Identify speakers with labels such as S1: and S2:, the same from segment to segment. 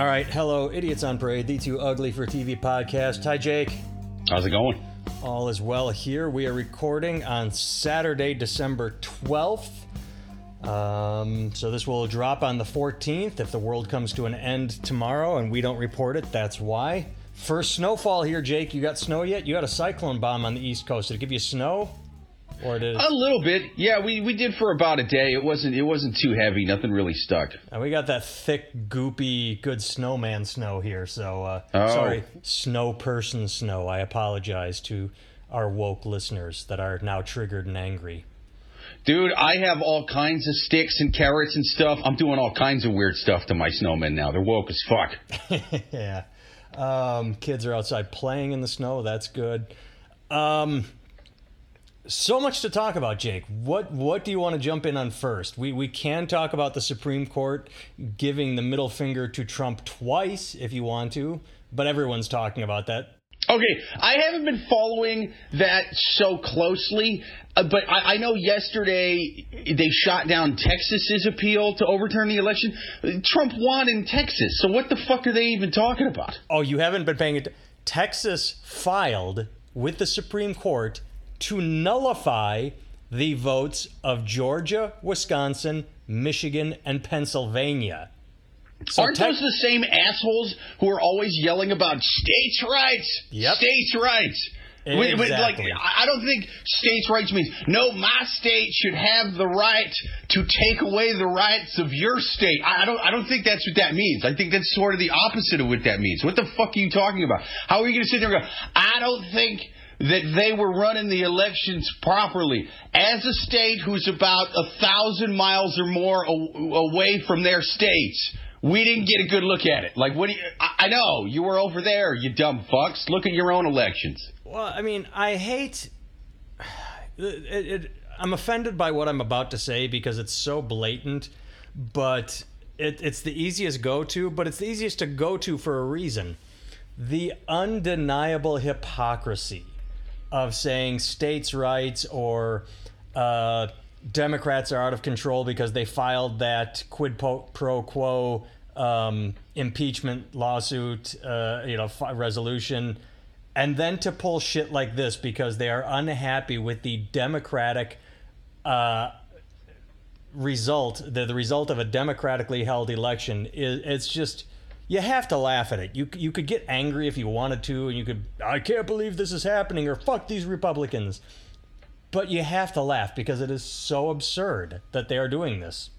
S1: All right, hello, Idiots on Parade, the Too Ugly for TV podcast. Hi, Jake.
S2: How's it going?
S1: All is well here. We are recording on Saturday, December 12th. Um, so this will drop on the 14th. If the world comes to an end tomorrow and we don't report it, that's why. First snowfall here, Jake. You got snow yet? You got a cyclone bomb on the East Coast. Did it give you snow? Or did it...
S2: A little bit. Yeah, we, we did for about a day. It wasn't it wasn't too heavy. Nothing really stuck.
S1: And we got that thick, goopy, good snowman snow here. So uh,
S2: Oh.
S1: sorry, snow person snow. I apologize to our woke listeners that are now triggered and angry.
S2: Dude, I have all kinds of sticks and carrots and stuff. I'm doing all kinds of weird stuff to my snowmen now. They're woke as fuck.
S1: yeah. Um, kids are outside playing in the snow. That's good. Um, so much to talk about, Jake. What what do you want to jump in on first? We we can talk about the Supreme Court giving the middle finger to Trump twice if you want to, but everyone's talking about that.
S2: Okay, I haven't been following that so closely, uh, but I, I know yesterday they shot down Texas's appeal to overturn the election. Trump won in Texas, so what the fuck are they even talking about?
S1: Oh, you haven't been paying it. Texas filed with the Supreme Court to nullify the votes of Georgia, Wisconsin, Michigan, and Pennsylvania. So
S2: Aren't
S1: Tex-
S2: those the same assholes who are always yelling about states' rights?
S1: Yep.
S2: States' rights. Wait, wait, like,
S1: Exactly.
S2: I I don't think states' rights means no. My state should have the right to take away the rights of your state. I I don't. I don't think that's what that means. I think that's sort of the opposite of what that means. What the fuck are you talking about? How are you going to sit there and go? I don't think that they were running the elections properly. As a state who's about a thousand miles or more away from their states, we didn't get a good look at it. Like, what do you? I, know you were over there, you dumb fucks. Look at your own elections.
S1: Well, I mean, I hate. It, it, I'm offended by what I'm about to say because it's so blatant, but it, it's the easiest go to, but it's the easiest to go to for a reason. The undeniable hypocrisy of saying states' rights or uh, Democrats are out of control because they filed that quid pro quo um, impeachment lawsuit, uh, you know, resolution, and then to pull shit like this because they are unhappy with the Democratic uh, result, the, the result of a democratically held election. Is it's just you have to laugh at it. You you could get angry if you wanted to, and you could I can't believe this is happening or fuck these Republicans. But you have to laugh because it is so absurd that they are doing this.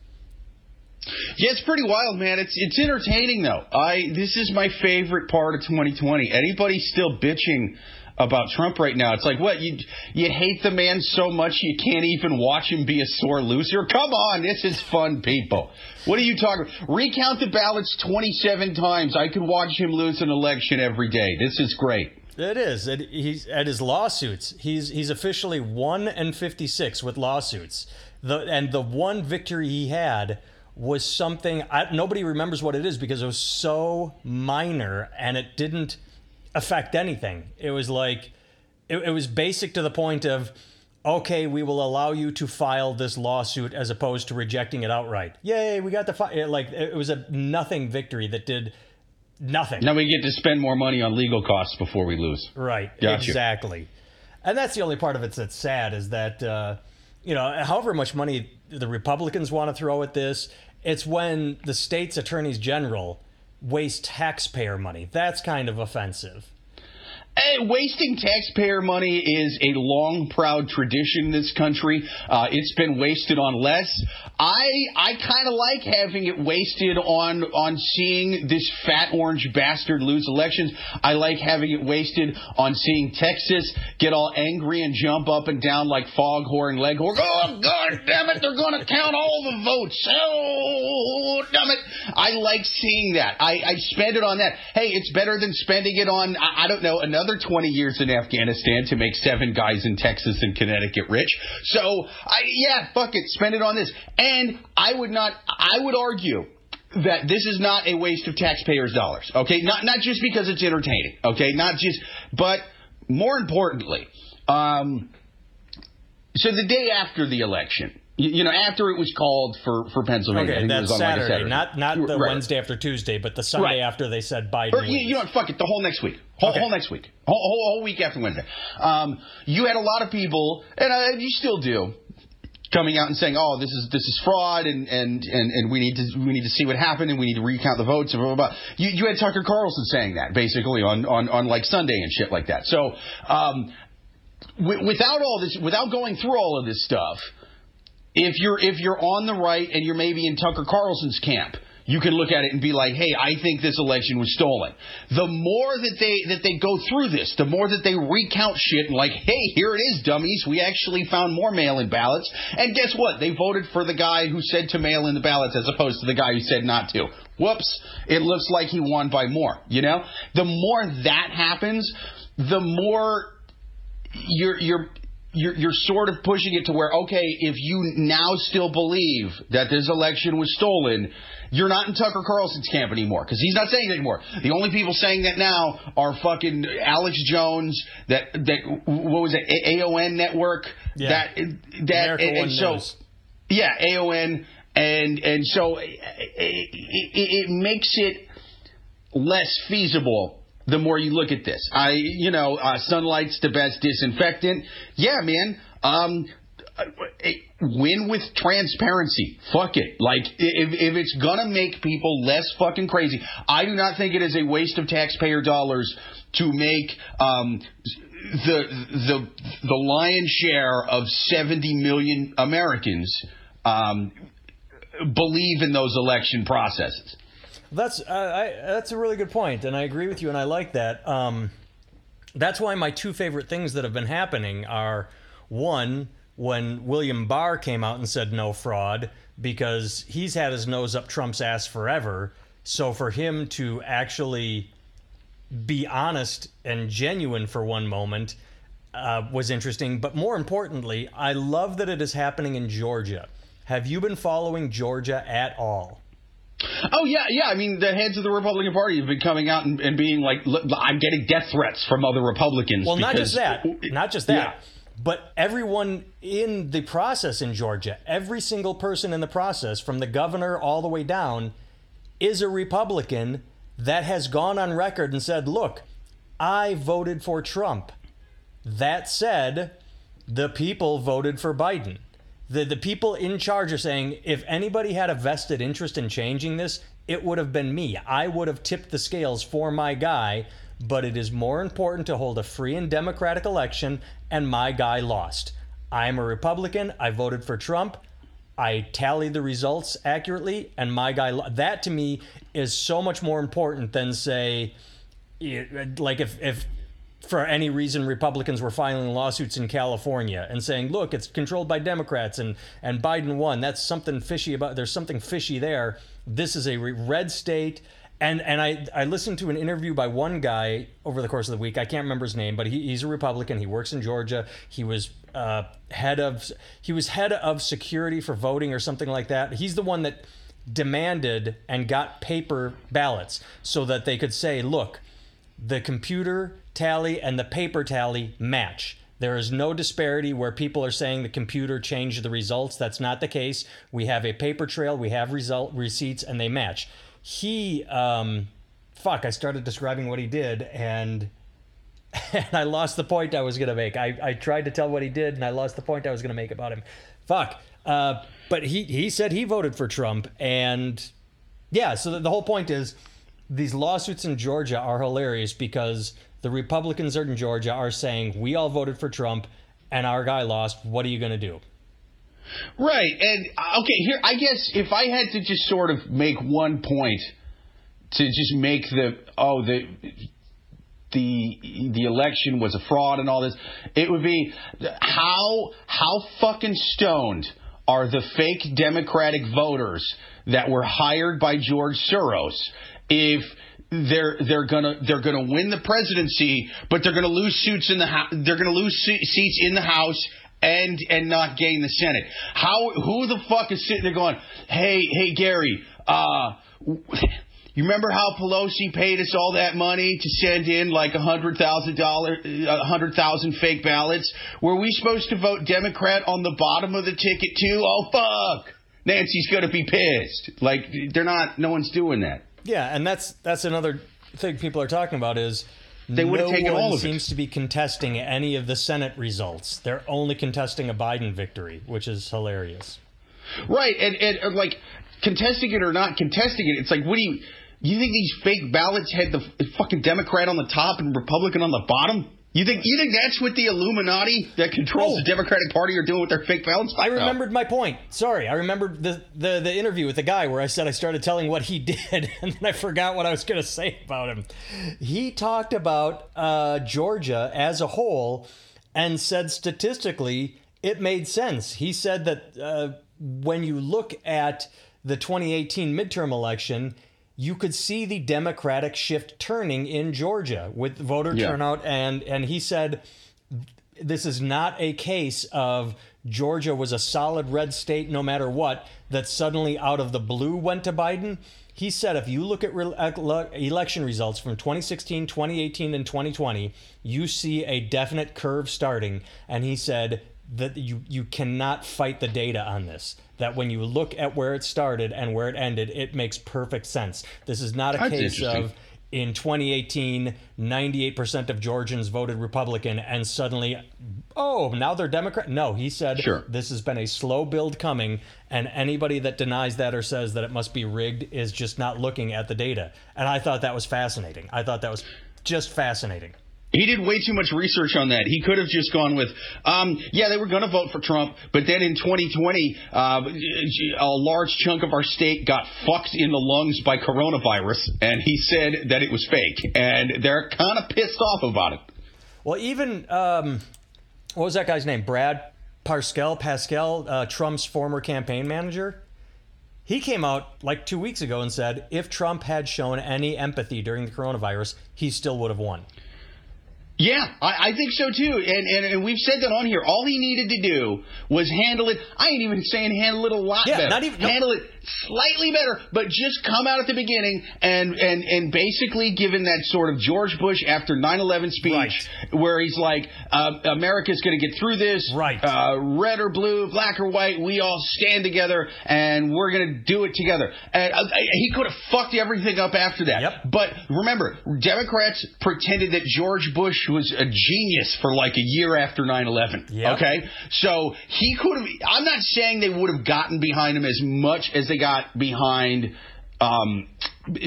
S2: Yeah, it's pretty wild, man. It's it's entertaining though. I this is my favorite part of 2020. Anybody still bitching about Trump right now? It's like what you you hate the man so much you can't even watch him be a sore loser. Come on, this is fun, people. What are you talking? Recount the ballots 27 times. I could watch him lose an election every day. This is great.
S1: It is. It, he's at his lawsuits. He's he's officially one and fifty six with lawsuits. The and the one victory he had was something I, nobody remembers what it is because it was so minor and it didn't affect anything. It was like it, it was basic to the point of okay, we will allow you to file this lawsuit as opposed to rejecting it outright. Yay, we got the fi-. like it was a nothing victory that did nothing.
S2: Now we get to spend more money on legal costs before we lose.
S1: Right.
S2: Gotcha.
S1: Exactly. And that's the only part of it that's sad is that, uh, you know, however much money the Republicans want to throw at this, it's when the state's attorneys general waste taxpayer money. That's kind of offensive.
S2: Hey, wasting taxpayer money is a long, proud tradition in this country. Uh, it's been wasted on less. I I kind of like having it wasted on on seeing this fat orange bastard lose elections. I like having it wasted on seeing Texas get all angry and jump up and down like foghorn leghorn. Oh God damn it! They're going to count all the votes. Oh damn it! I like seeing that. I, I spend it on that. Hey, it's better than spending it on I, I don't know another 20 years in Afghanistan to make seven guys in Texas and Connecticut rich. So I yeah, fuck it, spend it on this. And I would not. I would argue that this is not a waste of taxpayers' dollars. Okay, not not just because it's entertaining. Okay, not just, but more importantly, um, so the day after the election, You, know, after it was called for, for Pennsylvania.
S1: Okay, that's Saturday, Saturday, not not the right. Wednesday after Tuesday, but the Sunday right. after they said Biden. Or,
S2: you, you, know? Fuck it. The whole next week. Whole, okay. whole next week. Whole, whole, whole, week after Wednesday. Um, you had a lot of people, and uh, you still do, coming out and saying, "Oh, this is this is fraud, and and and, and we need to we need to see what happened, and we need to recount the votes." And blah blah blah. You, you had Tucker Carlson saying that basically on on on like Sunday and shit like that. So. Um, w- without all this, without going through all of this stuff, if you're if you're on the right and you're maybe in Tucker Carlson's camp, you can look at it and be like, "Hey, I think this election was stolen." The more that they that they go through this, the more that they recount shit and like, "Hey, here it is, dummies. We actually found more mail-in ballots." And guess what? They voted for the guy who said to mail in the ballots as opposed to the guy who said not to. Whoops! It looks like he won by more. You know, the more that happens, the more you're you're you're, you're sort of pushing it to where, okay, if you now still believe that this election was stolen, you're not in Tucker Carlson's camp anymore because he's not saying it anymore. The only people saying that now are fucking Alex Jones, that that what was it, AON network, yeah. that that
S1: America and,
S2: and so
S1: News.
S2: yeah, AON, and and so it, it, it makes it less feasible the more you look at this. I, you know, uh, sunlight's the best disinfectant. Yeah, man. Um, win with transparency. Fuck it. Like if if it's gonna make people less fucking crazy, I do not think it is a waste of taxpayer dollars to make um, the the the lion's share of 70 million Americans um, believe in those election processes.
S1: That's I, that's a really good point, and I agree with you, and I like that. Um, that's why my two favorite things that have been happening are one when William Barr came out and said no fraud because he's had his nose up Trump's ass forever. So for him to actually be honest and genuine for one moment uh, was interesting. But more importantly, I love that it is happening in Georgia. Have you been following Georgia at all?
S2: Oh yeah, yeah. I mean, the heads of the Republican Party have been coming out and, and being like, "I'm getting death threats from other Republicans."
S1: Well, not just that, not just that, yeah. but everyone in the process in Georgia, every single person in the process, from the governor all the way down, is a Republican that has gone on record and said, "Look, I voted for Trump." That said, the people voted for Biden the the people in charge are saying if anybody had a vested interest in changing this, it would have been me. I would have tipped the scales for my guy, but it is more important to hold a free and democratic election and my guy lost. I'm a Republican. I voted for Trump. I tallied the results accurately and my guy lo- that to me is so much more important than say like if if for any reason Republicans were filing lawsuits in California and saying, "Look, it's controlled by Democrats and and Biden won." That's something fishy about. There's something fishy there. This is a red state. And and I I listened to an interview by one guy over the course of the week. I can't remember his name, but he, he's a Republican. He works in Georgia. He was uh, head of he was head of security for voting or something like that. He's the one that demanded and got paper ballots so that they could say, "Look, the computer tally and the paper tally match. There is no disparity where people are saying the computer changed the results. That's not the case. We have a paper trail, we have result receipts, and they match. He, um, fuck, I started describing what he did, and and I lost the point I was gonna make. I, I tried to tell what he did, and I lost the point I was gonna make about him. Fuck. Uh, but he he said he voted for Trump, and yeah. So the whole point is these lawsuits in Georgia are hilarious because the Republicans in Georgia are saying, we all voted for Trump and our guy lost. What are you going to do?
S2: Right. And uh, okay, here, I guess if I had to just sort of make one point to just make the, oh, the, the the election was a fraud and all this, it would be how how fucking stoned are the fake Democratic voters that were hired by George Soros if they're they're gonna they're gonna win the presidency, but they're gonna lose suits in the they're gonna lose seats in the House and and not gain the Senate. How who the fuck is sitting there going, hey hey Gary, uh, You remember how Pelosi paid us all that money to send in like a hundred thousand dollar, a hundred thousand fake ballots? Were we supposed to vote Democrat on the bottom of the ticket too? Oh fuck! Nancy's gonna be pissed. Like they're not. No one's doing that.
S1: Yeah, and that's that's another thing people are talking about is
S2: They would've
S1: no
S2: taken
S1: one
S2: all of it.
S1: seems to be contesting any of the Senate results. They're only contesting a Biden victory, which is hilarious.
S2: Right, and, and uh, like contesting it or not contesting it, it's like, what do you? You think these fake ballots had the fucking Democrat on the top and Republican on the bottom? You think you think that's what the Illuminati that controls
S1: Oh.
S2: the Democratic Party are doing with their fake ballots?
S1: I
S2: Fuck no.
S1: remembered my point. Sorry, I remembered the, the the interview with the guy where I said I started telling what he did, and then I forgot what I was going to say about him. He talked about uh, Georgia as a whole, and said statistically it made sense. He said that uh, when you look at the 2018 midterm election. You could see the Democratic shift turning in Georgia with voter
S2: Yeah.
S1: turnout, and and he said this is not a case of Georgia was a solid red state no matter what that suddenly out of the blue went to Biden. He said if you look at re- uh, election results from 2016, 2018, and 2020, you see a definite curve starting. And he said that you, you cannot fight the data on this. That when you look at where it started and where it ended, it makes perfect sense. This is not a
S2: That's
S1: case of in 2018, 98% of Georgians voted Republican, and suddenly, oh, now they're Democrat. No, he said
S2: Sure.
S1: this has been a slow build coming, and anybody that denies that or says that it must be rigged is just not looking at the data. And I thought that was fascinating. I thought that was just fascinating.
S2: He did way too much research on that. He could have just gone with, um, yeah, they were going to vote for Trump, but then in 2020, uh, a large chunk of our state got fucked in the lungs by coronavirus, and he said that it was fake, and they're kind of pissed off about it.
S1: Well, even um, what was that guy's name? Brad Parscale, Parscale, uh, Trump's former campaign manager. He came out like two weeks ago and said if Trump had shown any empathy during the coronavirus, he still would have won.
S2: Yeah, I, I think so too. And, and and we've said that on here. All he needed to do was handle it. I ain't even saying handle it a lot
S1: Yeah,
S2: better.
S1: not even- no.
S2: handle it slightly better, but just come out at the beginning and and and basically given that sort of George Bush after 9/11 speech
S1: Right.
S2: where he's like, uh, America's going to get through this.
S1: Right.
S2: Uh, red or blue, black or white, we all stand together and we're going to do it together. And uh, he could have fucked everything up after that.
S1: Yep.
S2: But remember, Democrats pretended that George Bush was a genius for like a year after 9 11.
S1: Yep.
S2: Okay? So he could have, I'm not saying they would have gotten behind him as much as they got behind. Um,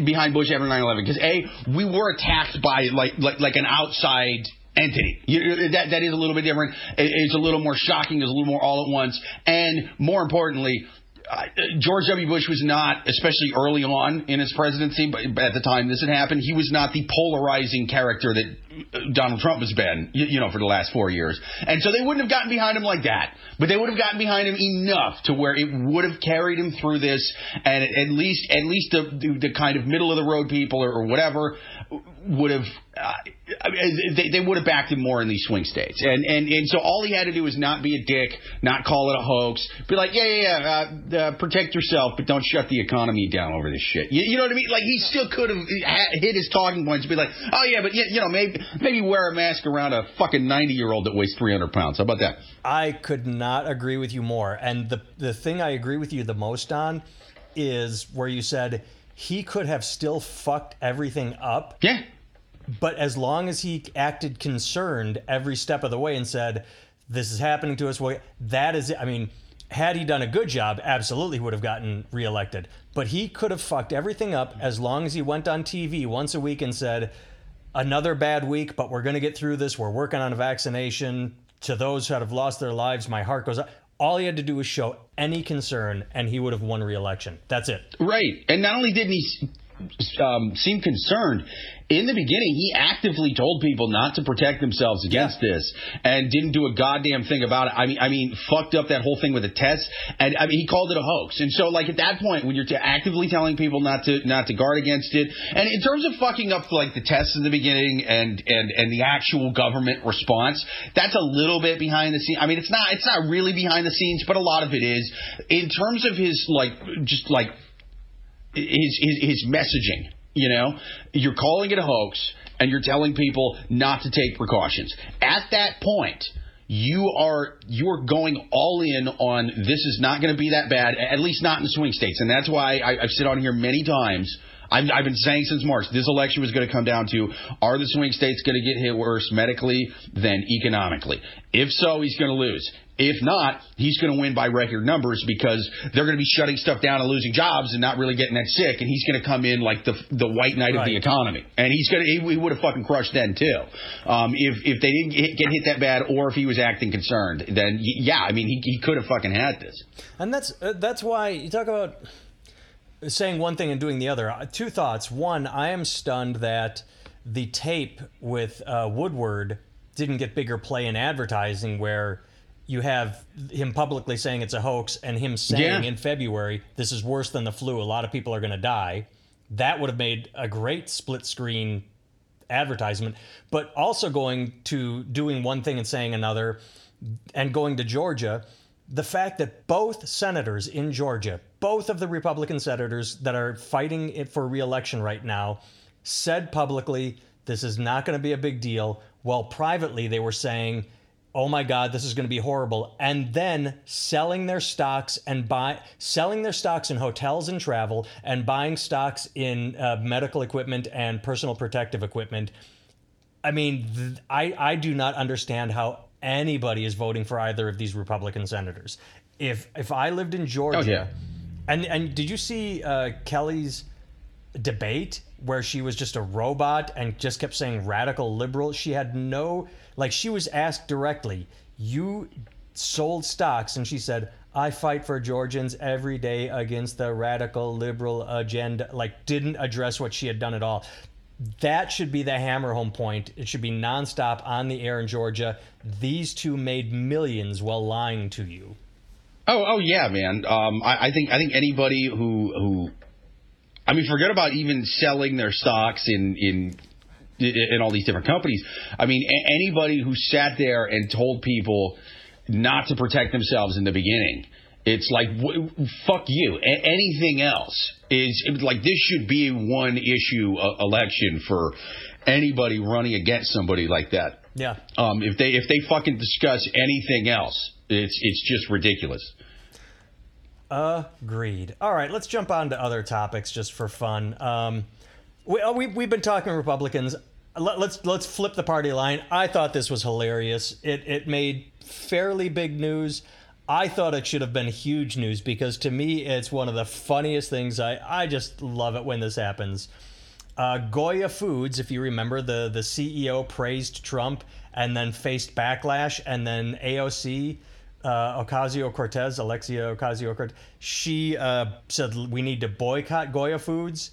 S2: behind Bush after 9/11, because a we were attacked by like like like an outside entity. You, that that is a little bit different. It- it's a little more shocking. It's a little more all at once, and more importantly, George W. Bush was not, especially early on in his presidency, but at the time this had happened, he was not the polarizing character that uh, Donald Trump has been, you, know, for the last four years. And so they wouldn't have gotten behind him like that, but they would have gotten behind him enough to where it would have carried him through this, and at least, at least the the, the kind of middle of the road people or, or whatever would have. Uh, they, they would have backed him more in these swing states, and and and so all he had to do was not be a dick, not call it a hoax, be like, yeah, yeah, yeah, uh, uh, protect yourself, but don't shut the economy down over this shit. You, you know what I mean? Like he still could have hit his talking points, and be like, oh yeah, but yeah, you know, maybe maybe wear a mask around a fucking ninety year old that weighs three hundred pounds. How about that?
S1: I could not agree with you more. And the the thing I agree with you the most on is where you said he could have still fucked everything up,
S2: Yeah.
S1: But as long as he acted concerned every step of the way and said, "This is happening to us," well, that is, I mean. Had he done a good job, absolutely would have gotten reelected. But he could have fucked everything up as long as he went on TV once a week and said, another bad week, but we're going to get through this. We're working on a vaccination. To those that have lost their lives, my heart goes up. All he had to do was show any concern, and he would have won re-election. That's it.
S2: Right. And not only didn't he um, seem concerned, in the beginning, he actively told people not to protect themselves against this and didn't do a goddamn thing about it. I mean, I mean, fucked up that whole thing with the test. And I mean, he called it a hoax. And so, like, at that point, when you're t- actively telling people not to, not to guard against it, and in terms of fucking up, like, the tests in the beginning and, and, and the actual government response, that's a little bit behind the scenes. I mean, it's not, it's not really behind the scenes, but a lot of it is. In terms of his, like, just like, his, his his messaging. You know, you're calling it a hoax and you're telling people not to take precautions. At that point, you are you're going all in on this is not going to be that bad, at least not in the swing states, and that's why I, I've said on here many times. I've, I've been saying since March this election was going to come down to are the swing states going to get hit worse medically than economically? If so, he's going to lose. If not, he's going to win by record numbers because they're going to be shutting stuff down and losing jobs and not really getting that sick, and he's going to come in like the the white knight right. of the economy, and he's going to he, he would have fucking crushed then too. Um, if if they didn't get, get hit that bad, or if he was acting concerned, then yeah, I mean he he could have fucking had this.
S1: And that's uh, that's why you talk about saying one thing and doing the other. Uh, two thoughts. One, I am stunned that the tape with uh, Woodward didn't get bigger play in advertising where you have him publicly saying it's a hoax and him saying yeah. in February, this is worse than the flu. A lot of people are going to die. That would have made a great split screen advertisement. But also going to doing one thing and saying another and going to Georgia, the fact that both senators in Georgia, both of the Republican senators that are fighting it for reelection right now, said publicly, this is not going to be a big deal. While privately, they were saying, oh my god this is going to be horrible. And then selling their stocks and buy selling their stocks in hotels and travel and buying stocks in uh, medical equipment and personal protective equipment. I mean th- i i do not understand how anybody is voting for either of these republican senators. If if i lived in georgia oh, yeah. and and did you see uh, kelly's debate where she was just a robot and just kept saying radical liberal? She had no like she was asked directly, "You sold stocks," and she said, "I fight for Georgians every day against the radical liberal agenda." Like didn't address what she had done at all. That should be the hammer home point. It should be nonstop on the air in Georgia. These two made millions while lying to you.
S2: Oh, oh yeah, man. Um, I, I think I think anybody who who I mean, forget about even selling their stocks in in in all these different companies. I mean, anybody who sat there and told people not to protect themselves in the beginning, it's like fuck you. A- anything else is like this should be one issue uh, election for anybody running against somebody like that.
S1: Yeah.
S2: Um, if they if they fucking discuss anything else, it's it's just ridiculous.
S1: Agreed. All right, let's jump on to other topics just for fun. Um, we, uh, we, we've been talking Republicans. Let, let's let's flip the party line. I thought this was hilarious. It it made fairly big news. I thought it should have been huge news because to me it's one of the funniest things. I I just love it when this happens. Uh, Goya Foods, if you remember, the the CEO praised Trump and then faced backlash, and then AOC. Uh, Ocasio Cortez, Alexia Ocasio Cortez, she uh, said we need to boycott Goya Foods.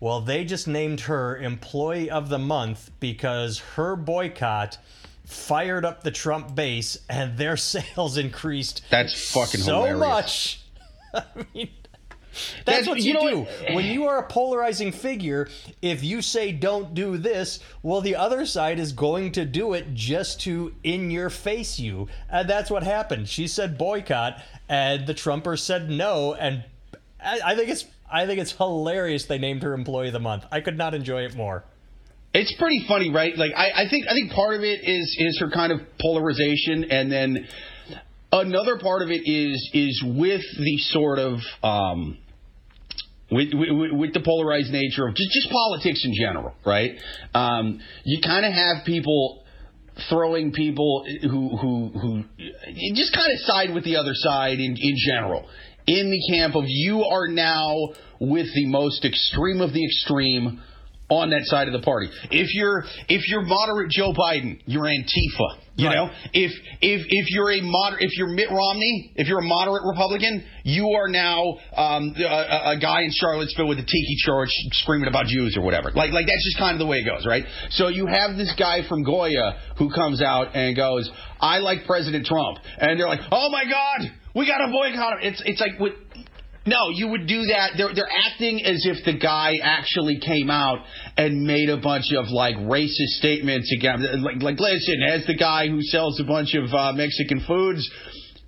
S1: Well, they just named her Employee of the Month because her boycott fired up the Trump base and their sales increased.
S2: That's fucking
S1: so
S2: hilarious.
S1: much. I mean, that's, that's, what you, you know do. When you are a polarizing figure, if you say don't do this, well, the other side is going to do it just to in your face you. And that's what happened. She said boycott, and the Trumpers said no. And I, I think it's I think it's hilarious they named her Employee of the Month. I could not enjoy it more.
S2: It's pretty funny, right? Like I, I think I think part of it is is her kind of polarization, and then another part of it is is with the sort of um, with, with, with, the polarized nature of just, just politics in general, right? Um, you kind of have people throwing people who who who just kind of side with the other side in in general in the camp of you are now with the most extreme of the extreme on that side of the party. If you're if you're moderate Joe Biden, you're Antifa. You right. know, if if if you're a moderate, if you're Mitt Romney, if you're a moderate Republican, you are now um, a, a, guy in Charlottesville with a tiki torch screaming about Jews or whatever. Like like that's just kind of the way it goes, right? So you have this guy from Goya who comes out and goes, "I like President Trump," and they're like, "Oh my God, we got to boycott him." It's it's like with no, you would do that. They're they're acting as if the guy actually came out and made a bunch of like racist statements again. Like like listen, as the guy who sells a bunch of uh, Mexican foods,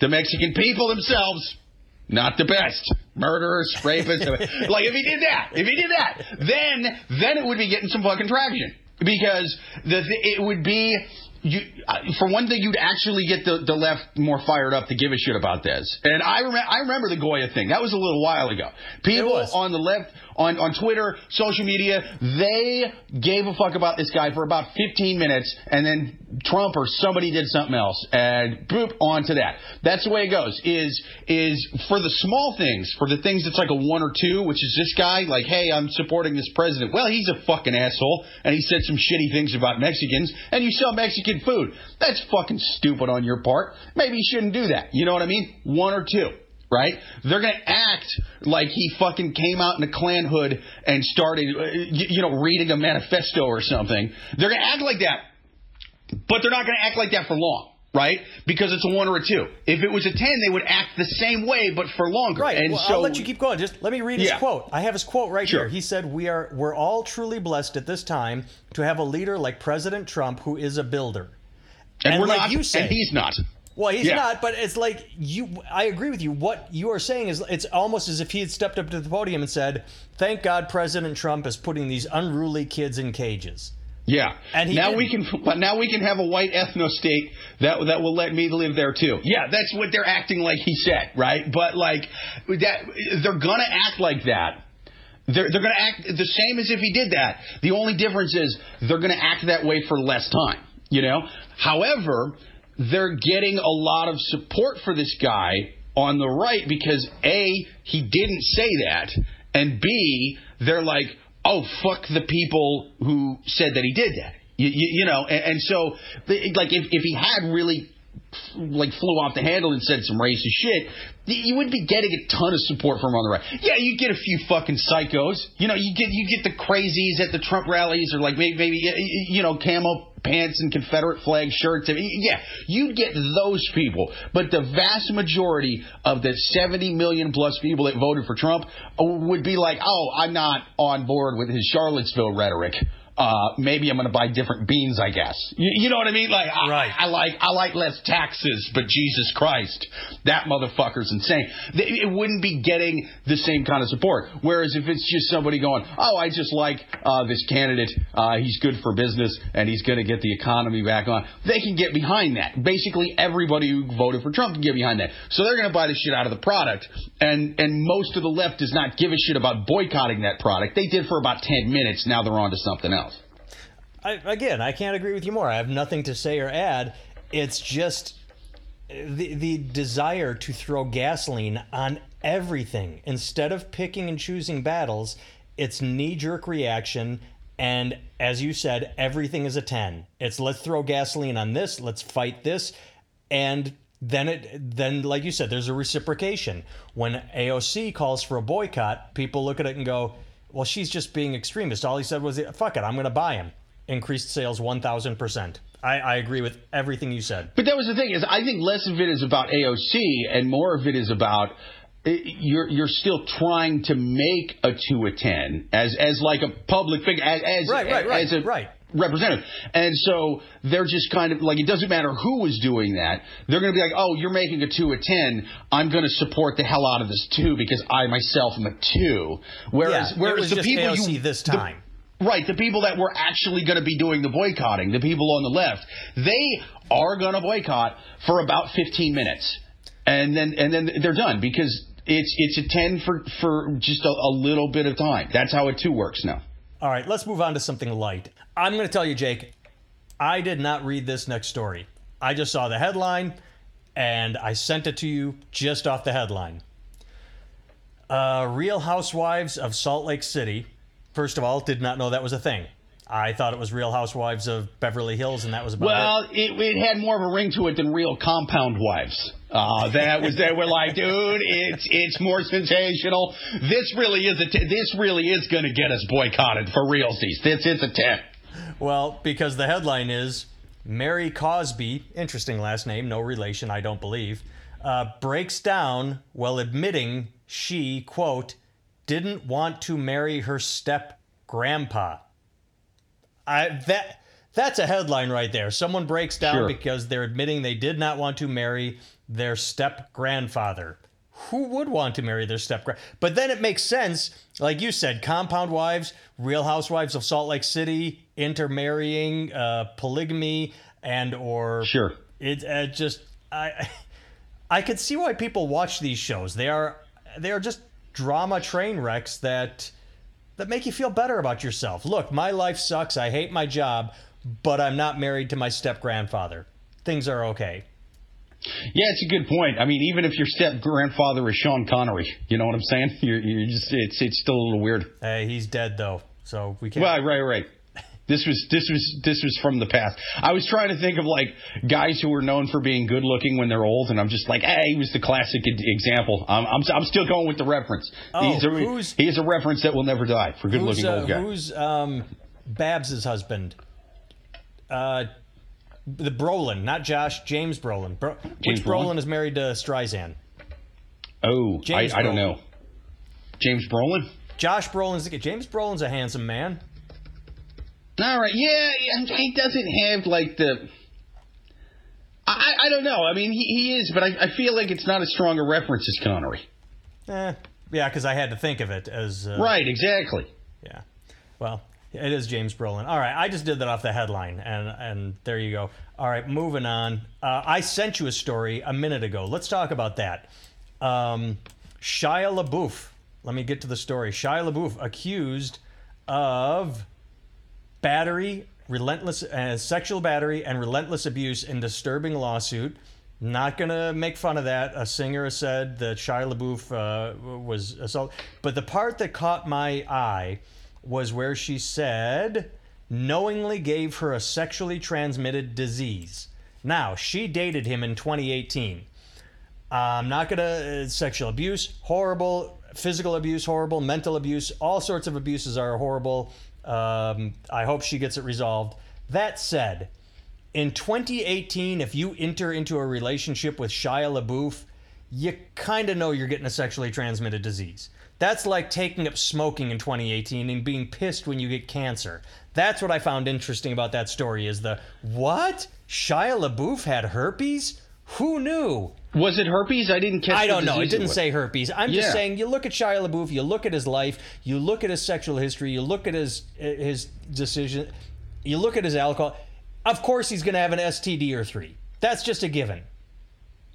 S2: the Mexican people themselves not the best. Murderers, rapists. like if he did that, if he did that, then then it would be getting some fucking traction because the it would be you, uh, for one thing, you'd actually get the, the left more fired up to give a shit about this. And I, rem- I remember the Goya thing. That was a little while ago. People on the left, on, on Twitter, social media, they gave a fuck about this guy for about 15 minutes, and then Trump or somebody did something else, and boop, on to that. That's the way it goes. Is is for the small things, for the things that's like a one or two, which is this guy, like, hey, I'm supporting this president. Well, he's a fucking asshole, and he said some shitty things about Mexicans, and you sell Mexican food. That's fucking stupid on your part. Maybe you shouldn't do that. You know what I mean? One or two right? They're going to act like he fucking came out in a Klan hood and started, uh, you know, reading a manifesto or something. They're going to act like that but they're not going to act like that for long, right? Because it's a one or a two. If it was a 10, they would act the same way, but for longer.
S1: Right.
S2: And
S1: well,
S2: so,
S1: I'll let you keep going. Just let me read his
S2: Yeah.
S1: quote. I have his quote right
S2: Sure.
S1: here. He said, "We are we're all truly blessed at this time to have a leader like President Trump who is a builder."
S2: and,
S1: and
S2: we're
S1: like
S2: not,
S1: you say-
S2: and he's not.
S1: Well, he's
S2: Yeah.
S1: not, but it's like you. I agree with you. What you are saying is, it's almost as if he had stepped up to the podium and said, "Thank God President Trump is putting these unruly kids in cages."
S2: Yeah.
S1: And he
S2: now
S1: didn't.
S2: we can, but now we can have a white ethno state that that will let me live there too. Yeah, that's what they're acting like he said, right? But like that, they're gonna act like that. They're, they're going to act the same as if he did that. The only difference is they're going to act that way for less time, you know? However, they're getting a lot of support for this guy on the right because A, he didn't say that, and B, they're like, oh, fuck the people who said that he did that. You, you, you know, and, and so, like, if, if he had really like flew off the handle and said some racist shit, you wouldn't be getting a ton of support from on the right. Yeah, you get a few fucking psychos. You know, you get you get the crazies at the Trump rallies, or like maybe maybe you know camo pants and Confederate flag shirts. I mean, yeah, you'd get those people. But the vast majority of the 70 million plus people that voted for Trump uh, would be like, oh, I'm not on board with his Charlottesville rhetoric uh, maybe I'm going to buy different beans, I guess. You, you know what I mean? Like, I,
S1: Right.
S2: I like I like less taxes, but Jesus Christ, that motherfucker's insane. It wouldn't be getting the same kind of support. Whereas if it's just somebody going, oh, I just like uh, this candidate, uh, he's good for business and he's going to get the economy back on, they can get behind that. Basically, everybody who voted for Trump can get behind that. So they're going to buy the shit out of the product, and and most of the left does not give a shit about boycotting that product. They did for about ten minutes. Now they're on to something else.
S1: I, again, I can't agree with you more. I have nothing to say or add. It's just the the desire to throw gasoline on everything instead of picking and choosing battles. It's knee jerk reaction, and as you said, everything is a ten. It's let's throw gasoline on this. Let's fight this, and then it then like you said, there's a reciprocation. When AOC calls for a boycott, people look at it and go, "Well, she's just being extremist." All he said was, "Fuck it, I'm going to buy him." Increased sales 1,000%. I, I agree with everything you said.
S2: But that was the thing is I think less of it is about AOC and more of it is about uh, you're you're still trying to make a two a ten as as like a public figure as as,
S1: Right, right, right,
S2: as a
S1: right.
S2: representative. And so they're just kind of like it doesn't matter who was doing that. They're going to be like, "Oh, you're making a 2 a 10. I'm going to support the hell out of this 2 because I myself am a 2." Whereas
S1: Yeah, it
S2: whereas the people
S1: AOC
S2: you
S1: this
S2: the-
S1: time.
S2: Right, the people that were actually going to be doing the boycotting, the people on the left, they are going to boycott for about 15 minutes, and then and then they're done because it's it's a 10 for for just a, a little bit of time. That's how it too works now.
S1: All right, let's move on to something light. I'm going to tell you, Jake, I did not read this next story. I just saw the headline and I sent it to you just off the headline. Uh, Real Housewives of Salt Lake City. First of all, did not know that was a thing. I thought it was Real Housewives of Beverly Hills, and that was about it.
S2: Well, it, it had more of a ring to it than real compound wives. Uh, that was that we're like, dude, it's it's more sensational. This really is a t- this really is going to get us boycotted for realsies. This is a ten.
S1: Well, because the headline is Mary Cosby, interesting last name, no relation, I don't believe, uh, breaks down while admitting she, quote, didn't want to marry her step grandpa. I that that's a headline right there. Someone breaks down
S2: Sure.
S1: because they're admitting they did not want to marry their step grandfather. who would want to marry their step grand? But then it makes sense, like you said, compound wives, Real Housewives of Salt Lake City, intermarrying, uh, polygamy, and or
S2: Sure.
S1: it uh, just I I could see why people watch these shows. They are they are just drama train wrecks that that make you feel better about yourself. Look, my life sucks. I hate my job, but I'm not married to my step grandfather. Things are okay.
S2: Yeah, it's a good point. I mean, even if your step grandfather is Sean Connery, you know what I'm saying? You're, you're just it's it's still a little weird.
S1: Hey, he's dead though, so we can't.
S2: Right, right, right. This was this was this was from the past. I was trying to think of like guys who were known for being good looking when they're old, and I'm just like, hey, he was the classic example. I'm I'm, I'm still going with the reference.
S1: Oh,
S2: he's a,
S1: who's-
S2: he is a reference that will never die for good looking
S1: uh,
S2: old guy.
S1: who's um, Babs's husband? Uh, the Brolin, not Josh. James Brolin. Bro-
S2: James
S1: which Brolin
S2: Brolin?
S1: is married to Streisand?
S2: oh, I,
S1: James
S2: I don't know. James Brolin.
S1: Josh Brolin's James Brolin's a handsome man.
S2: All right, yeah, he doesn't have like the. I, I don't know. I mean, he, he is, but I, I feel like it's not as strong a reference as Connery.
S1: Eh, yeah, because I had to think of it as uh,
S2: Right, exactly.
S1: Yeah. Well, it is James Brolin. All right, I just did that off the headline, and and there you go. All right, moving on. Uh, I sent you a story a minute ago. Let's talk about that. Um, Shia LaBeouf. Let me get to the story. Shia LaBeouf accused of battery, relentless uh, sexual battery, and relentless abuse in disturbing lawsuit. Not gonna make fun of that. A singer said that Shia LaBeouf uh, was assaulted, but the part that caught my eye was where she said knowingly gave her a sexually transmitted disease. Now she dated him in 2018. I'm not gonna uh, sexual abuse, horrible. Physical abuse, horrible. Mental abuse, all sorts of abuses are horrible. Um, I hope she gets it resolved. That said, in 2018, if you enter into a relationship with Shia LaBeouf, you kind of know you're getting a sexually transmitted disease. That's like taking up smoking in 2018 and being pissed when you get cancer. That's what I found interesting about that story is the what? Shia LaBeouf had herpes? Who knew?
S2: Was it herpes? I didn't catch.
S1: I don't know. It didn't say herpes. I'm just saying you look at Shia LaBeouf, you look at his life, you look at his sexual history, you look at his his decision, you look at his alcohol. Of course, he's going to have an STD or three. That's just a given.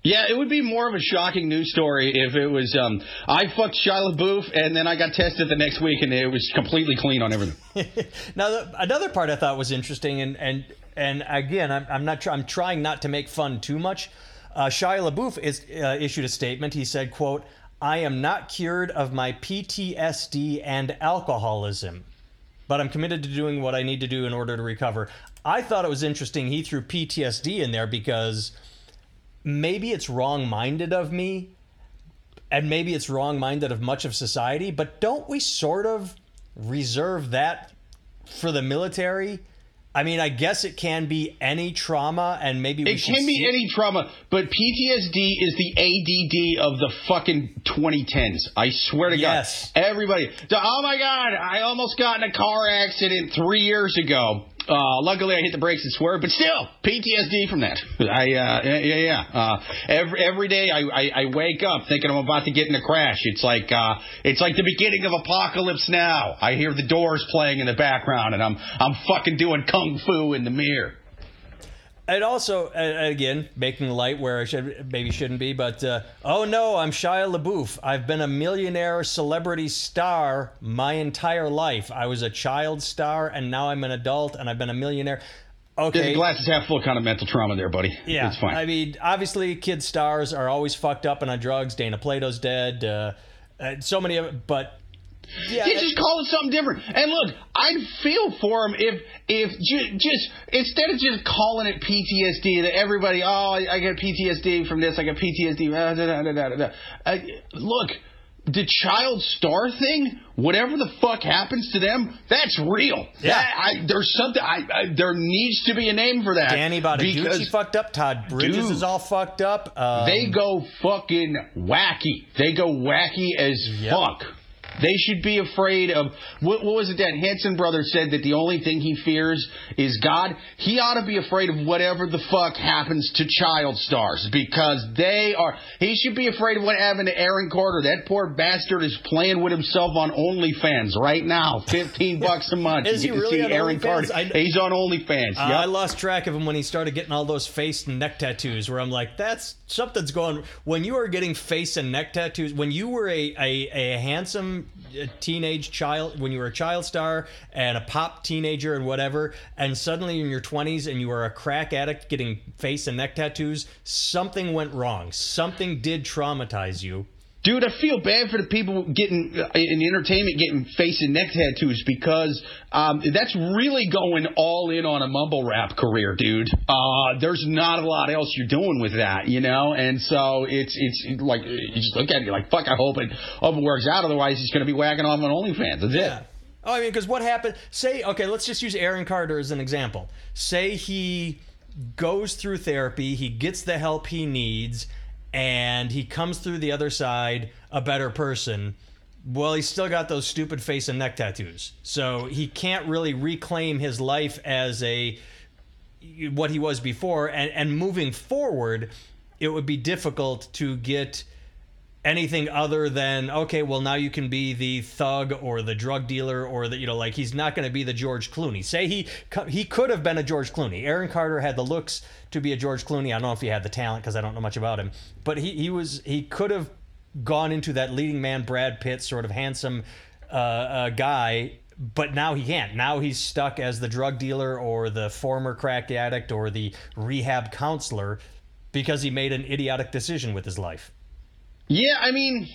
S2: Yeah, it would be more of a shocking news story if it was um, I fucked Shia LaBeouf and then I got tested the next week and it was completely clean on everything.
S1: Now, the, another part I thought was interesting, and and and again, I'm, I'm not. I'm trying not to make fun too much. Uh, Shia LaBeouf is, uh, issued a statement. He said, "quote I am not cured of my PTSD and alcoholism, but I'm committed to doing what I need to do in order to recover." I thought it was interesting. He threw PTSD in there because maybe it's wrong-minded of me and maybe it's wrong minded of much of society, but don't we sort of reserve that for the military? I mean, I guess it can be any trauma, and maybe we
S2: It can be any trauma, but PTSD is the ADD of the fucking 2010s. I swear to
S1: Yes.
S2: God. Everybody. Oh my God, I almost got in a car accident three years ago. Uh, luckily, I hit the brakes and swerved, but still, PTSD from that. I, uh, yeah, yeah. Uh, every, every day I, I, I wake up thinking I'm about to get in a crash. It's like, uh, it's like the beginning of Apocalypse Now. I hear the doors playing in the background and I'm, I'm fucking doing kung fu in the mirror.
S1: And also, again, making light where I should maybe shouldn't be, but uh, oh no, I'm Shia LaBeouf. I've been a millionaire celebrity star my entire life. I was a child star, and now I'm an adult, and I've been a millionaire.
S2: Okay the
S1: Okay,
S2: glass is half full kind of mental trauma there, buddy.
S1: Yeah,
S2: It's fine.
S1: I mean, obviously, kid stars are always fucked up and on drugs. Dana Plato's dead. Uh, uh, so many of but yeah,
S2: Yeah, just call it something different. And look, I'd feel for him if if ju- just instead of just calling it PTSD that everybody oh I, I got PTSD from this I got PTSD. uh, da, da, da, da, da, da. Uh, look, the child star thing, whatever the fuck happens to them, that's real.
S1: Yeah.
S2: That- I, there's something. I, I, there needs to be a name for that.
S1: Danny Bonaduce
S2: because
S1: fucked up. Todd Bridges
S2: Dude.
S1: is all fucked up. Um,
S2: they go fucking wacky. They go wacky as
S1: Yep.
S2: fuck. They should be afraid of what, what was it that Hanson brother said that the only thing he fears is God. He ought to be afraid of whatever the fuck happens to child stars because they are. He should be afraid of what happened to Aaron Carter. That poor bastard is playing with himself on OnlyFans right now. Fifteen bucks a month.
S1: Is he really on
S2: Aaron
S1: OnlyFans? I-
S2: He's on OnlyFans.
S1: Uh,
S2: Yep.
S1: I lost track of him when he started getting all those face and neck tattoos. Where I'm like, that's something's going. When you are getting face and neck tattoos, when you were a a, a handsome uh, teenage child, when you were a child star and a pop teenager and whatever, and suddenly in your 20s and you are a crack addict getting face and neck tattoos, something went wrong. Something did traumatize you.
S2: Dude, I feel bad for the people getting uh, in entertainment getting face and neck tattoos because um, that's really going all in on a mumble rap career, dude. Uh, there's not a lot else you're doing with that, you know, and so it's it's like you just look at it like fuck. I hope it hope it works out. Otherwise, he's going to be whacking off on OnlyFans. That's it.
S1: Oh, I mean, because what happened? Say, okay, let's just use Aaron Carter as an example. Say he goes through therapy, he gets the help he needs, and he comes through the other side a better person. Well, he's still got those stupid face and neck tattoos, so he can't really reclaim his life as a what he was before. And and moving forward, it would be difficult to get anything other than okay well now you can be the thug or the drug dealer or the you know like he's not going to be the George Clooney. Say he he could have been a George Clooney. Aaron Carter had the looks to be a George Clooney. I don't know if he had the talent because I don't know much about him but he he was he could have gone into that leading man Brad Pitt sort of handsome uh, uh, guy but now he can't. Now he's stuck as the drug dealer or the former crack addict or the rehab counselor because he made an idiotic decision with his life
S2: Yeah, I mean,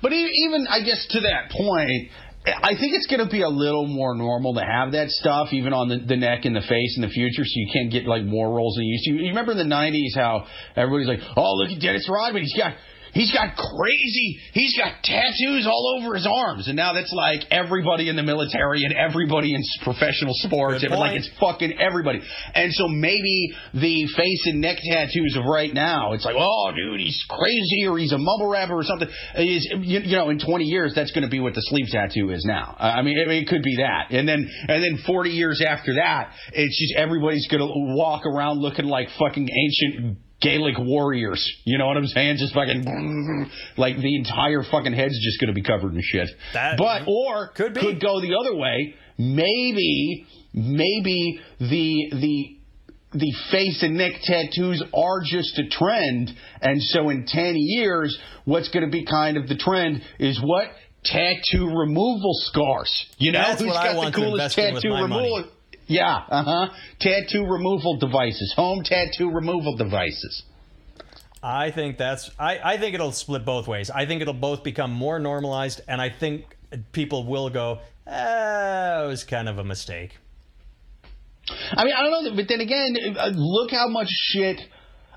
S2: but even I guess to that point, I think it's going to be a little more normal to have that stuff even on the, the neck and the face in the future, so you can't get like more roles than you used to. You remember in the '90s how everybody's like, "Oh, look at Dennis Rodman, he's got." He's got crazy. He's got tattoos all over his arms, and now that's like everybody in the military and everybody in professional sports. It- like it's fucking everybody. And so maybe the face and neck tattoos of right now, it's like, oh, dude, he's crazy or he's a mumble rapper or something. Is you, you know, in 20 years, that's going to be what the sleeve tattoo is now. I I mean, it, it could be that. And then and then 40 years after that, it's just everybody's going to walk around looking like fucking ancient. Gaelic warriors, you know what I'm saying? Just fucking like the entire fucking head's just going to be covered in shit.
S1: That-
S2: but or
S1: Could be.
S2: could go the other way. Maybe, maybe the the the face and neck tattoos are just a trend, and so in ten years, what's going to be kind of the trend is what tattoo removal scars. You know,
S1: That's
S2: who's
S1: what I
S2: got
S1: want
S2: the coolest
S1: invest in with
S2: tattoo removal? Yeah, uh huh. Tattoo removal devices, home tattoo removal devices.
S1: I think that's I, I think it'll split both ways. I think it'll both become more normalized and I think people will go, eh, it was kind of a mistake.
S2: I mean, I don't know, but then again, uh, look how much shit.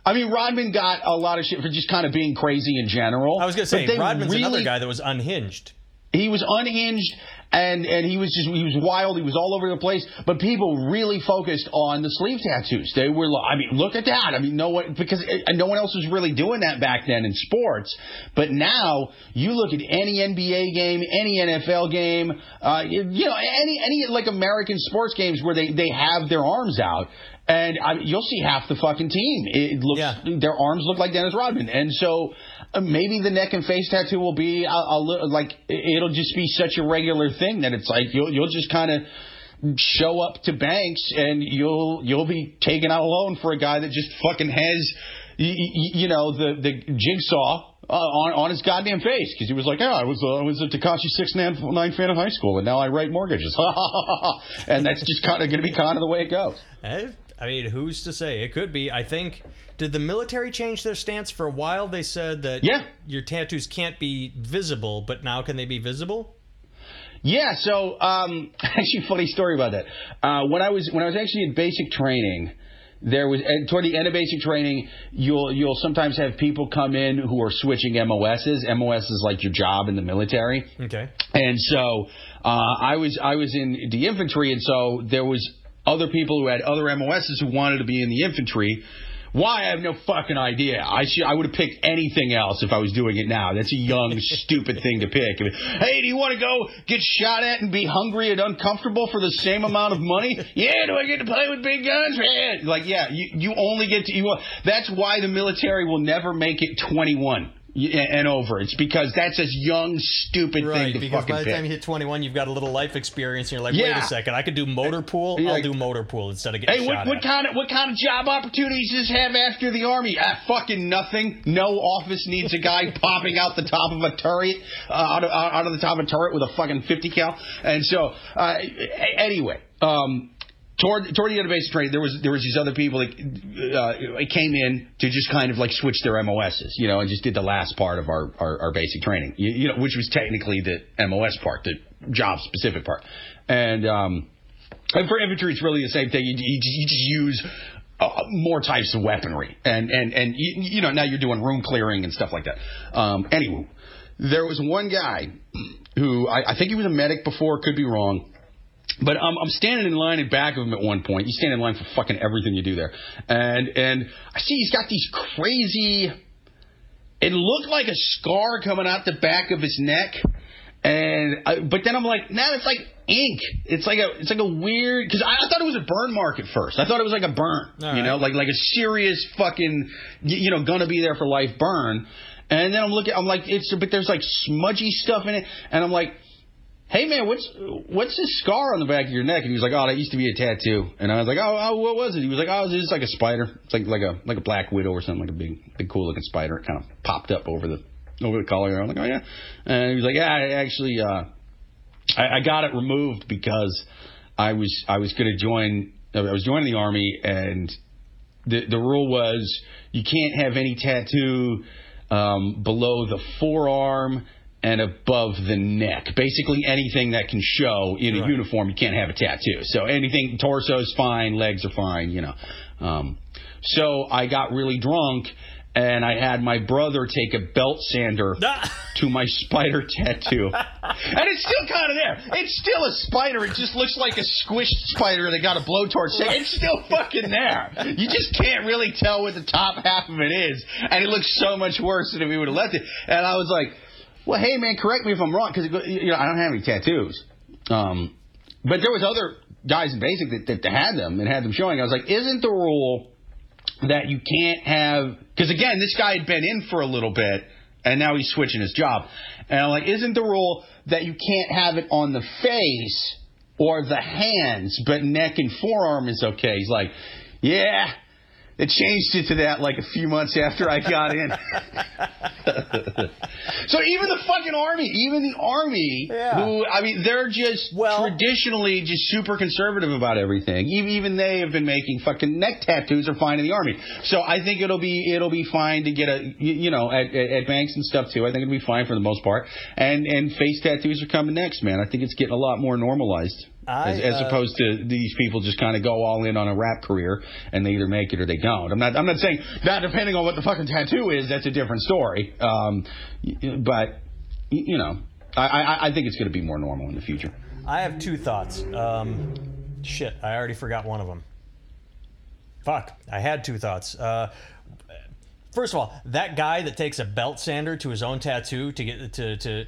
S2: I mean, Rodman got a lot of shit for just kind of being crazy in general.
S1: I was going to say Rodman's
S2: really,
S1: another guy that was unhinged.
S2: He was unhinged and and he was just he was wild. He was all over the place. But people really focused on the sleeve tattoos. They were, I mean, look at that. I mean, no one because uh, no one else was really doing that back then in sports. But now you look at any NBA game, any NFL game, uh, you know, any any like American sports games where they they have their arms out. And I, you'll see half the fucking team. It looks
S1: Yeah.
S2: their arms look like Dennis Rodman, and so maybe the neck and face tattoo will be a, a little like it'll just be such a regular thing that it's like you'll you'll just kind of show up to banks and you'll you'll be taking out a loan for a guy that just fucking has y- y- you know the the jigsaw. Uh, on on his goddamn face because he was like, yeah, I was uh, I was a Tekashi six nine nine fan in high school and now I write mortgages, and that's just kind of going to be kind of the way it goes.
S1: I mean, who's to say? It could be. I think. Did the military change their stance for a while? They said that
S2: Yeah.
S1: your tattoos can't be visible, but now can they be visible?
S2: Yeah, so um, actually, funny story about that. Uh, when I was when I was actually in basic training, there was and toward the end of basic training, you'll you'll sometimes have people come in who are switching MOSs. MOS is like your job in the military.
S1: Okay.
S2: And so uh, I was I was in the infantry, and so there was other people who had other MOSs who wanted to be in the infantry. Why? I have no fucking idea. I should. I would have picked anything else if I was doing it now. That's a young, stupid thing to pick. I mean, hey, do you want to go get shot at and be hungry and uncomfortable for the same amount of money? Yeah. Do I get to play with big guns? Yeah. Like, yeah. You you only get to you. That's why the military will never make it 21 and over. It's because that's a young, stupid
S1: right,
S2: thing to
S1: because
S2: fucking
S1: by the
S2: pick.
S1: time you hit 21, you've got a little life experience, and you're like, wait
S2: Yeah.
S1: a second, I could do motor pool. I'll
S2: like-
S1: do motor pool instead of getting
S2: Hey,
S1: shot
S2: what, what kind of what kind of job opportunities does this have after the army? Ah, fucking nothing. No office needs a guy popping out the top of a turret, uh, out, of, out of the top of a turret with a fucking fifty cal. And so, uh, anyway, um, toward toward the end of basic training, there was there was these other people that uh, came in to just kind of like switch their MOSs, you know, and just did the last part of our our, our basic training, you, you know, which was technically the MOS part, the job specific part, and. um and for infantry, it's really the same thing. You, you, you just use uh, more types of weaponry, and and and you, know now you're doing room clearing and stuff like that. Um, anyway, there was one guy who I, I think he was a medic before, could be wrong. But um, I'm standing in line in back of him at one point. You stand in line for fucking everything you do there, and and I see he's got these crazy. It looked like a scar coming out the back of his neck, and I, but then I'm like, nah, it's like ink. It's like a it's like a weird because I, I thought it was a burn mark at first. I thought it was like a burn,
S1: All
S2: you know,
S1: right.
S2: like like a serious fucking you know gonna be there for life burn. And then I'm looking, I'm like, it's but there's like smudgy stuff in it, and I'm like, hey man, what's what's this scar on the back of your neck? And he was like, oh, that used to be a tattoo. And I was like, oh, oh what was it? He was like, oh, it's just like a spider. It's like like a like a black widow or something, like a big big cool looking spider. It kind of popped up over the over the collar. I'm like, oh yeah. And he was like, yeah, I actually uh, I, I got it removed because I was I was going to join. I was joining the army and the the rule was you can't have any tattoo um, below the forearm and above the neck. Basically, anything that can show in a
S1: Right.
S2: uniform, you can't have a tattoo. So anything torso's fine, legs are fine, you know. Um, so I got really drunk. And I had my brother take a belt sander to my spider tattoo. and it's still kind of there. It's still a spider. It just looks like a squished spider that got a blowtorch. So It's still fucking there. You just can't really tell what the top half of it is. And it looks so much worse than if we would have left it. And I was like, well, hey, man, correct me if I'm wrong, because you know, I don't have any tattoos. Um, but there was other guys in basic that, that had them and had them showing. I was like, isn't the rule that you can't have because again this guy had been in for a little bit and now he's switching his job and I'm like isn't the rule that you can't have it on the face or the hands but neck and forearm is okay he's like yeah they changed it to that like a few months after I got in. so even the fucking army, even the army,
S1: Yeah.
S2: who I mean, they're just
S1: Well-
S2: traditionally just super conservative about everything. Even even they have been making fucking neck tattoos are fine in the army. So I think it'll be it'll be fine to get a you, you know at, at, at banks and stuff too. I think it'll be fine for the most part. And and face tattoos are coming next, man. I think it's getting a lot more normalized.
S1: I,
S2: as, as
S1: uh,
S2: opposed to these people just kind of go all in on a rap career and they either make it or they don't. I'm not. I'm not saying that depending on what the fucking tattoo is, that's a different story. Um, but you know, I, I, I think it's going to be more normal in the future.
S1: I have two thoughts. Um, shit, I already forgot one of them. Fuck, I had two thoughts. Uh, first of all, that guy that takes a belt sander to his own tattoo to get to to.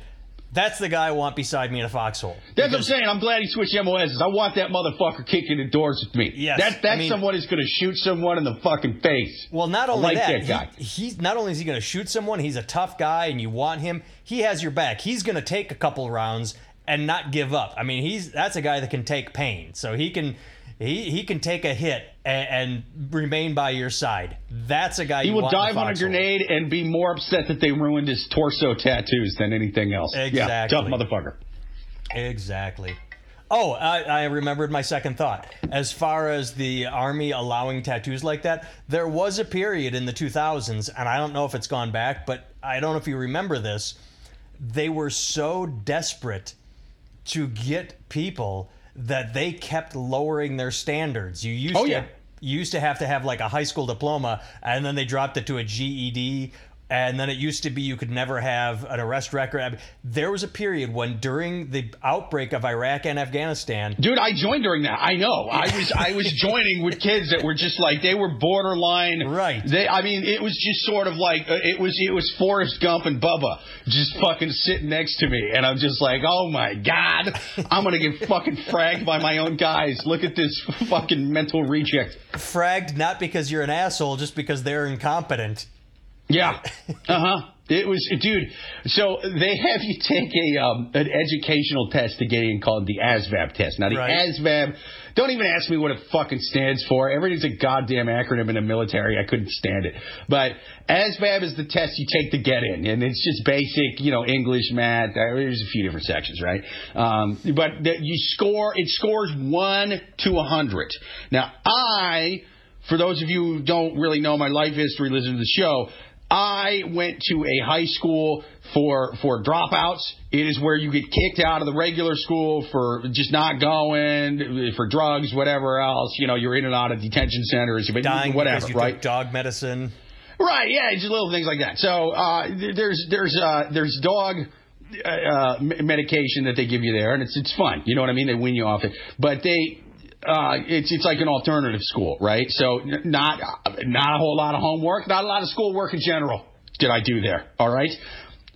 S1: That's the guy I want beside me in a foxhole.
S2: That's what I'm saying. I'm glad he switched MOSs. I want that motherfucker kicking the doors with me.
S1: Yes,
S2: That, that's
S1: I mean-
S2: someone who's going to shoot someone in the fucking face.
S1: Well, not only
S2: like
S1: that,
S2: that guy.
S1: He, he's not only is he going to shoot someone, he's a tough guy, and you want him. He has your back. He's going to take a couple rounds and not give up. I mean, he's that's a guy that can take pain, so he can he he can take a hit and, and remain by your side. That's a guy
S2: He
S1: you
S2: will dive on a grenade and be more upset that they ruined his torso tattoos than anything else. Yeah,
S1: Exactly.
S2: tough motherfucker.
S1: Exactly. Oh, I, I remembered my second thought. As far as the army allowing tattoos like that, there was a period in the 2000s, and I don't know if it's gone back, but I don't know if you remember this. They were so desperate to get people that they kept lowering their standards. You used
S2: Oh,
S1: to
S2: yeah.
S1: you used to have to have like a high school diploma, and then they dropped it to a GED and then it used to be you could never have an arrest record. There was a period when during the outbreak of Iraq and Afghanistan,
S2: Dude, I joined during that. I know. I was I was joining with kids that were just like they were borderline.
S1: Right.
S2: They. I mean, it was just sort of like uh, it was it was Forrest Gump and Bubba just fucking sitting next to me, and I'm just like, oh my god, I'm gonna get fucking fragged by my own guys. Look at this fucking mental reject.
S1: fragged not because you're an asshole, just because they're incompetent.
S2: Yeah. Uh huh. It was, dude. So they have you take a um, an educational test to get in called the ASVAB test. Now the
S1: Right.
S2: ASVAB, don't even ask me what it fucking stands for. Everything's a goddamn acronym in the military. I couldn't stand it. But ASVAB is the test you take to get in, and it's just basic, you know, English, math. uh, There's a few different sections, right? Um, but that you score, it scores one to a hundred. Now I for those of you who don't really know my life history, listen to the show. I went to a high school for for dropouts. It is where you get kicked out of the regular school for just not going, for drugs, whatever else. You know, you're in and out of detention centers, but
S1: Dying
S2: whatever,
S1: you
S2: right?
S1: dog medicine.
S2: Right, yeah, just little things like that. So uh, there's there's uh, there's dog uh, uh, medication that they give you there, and it's it's fun. You know what I mean? They wean you off it, but they. Uh, it's it's like an alternative school, right? So n- not not a whole lot of homework, not a lot of schoolwork in general. Did I do there? All right.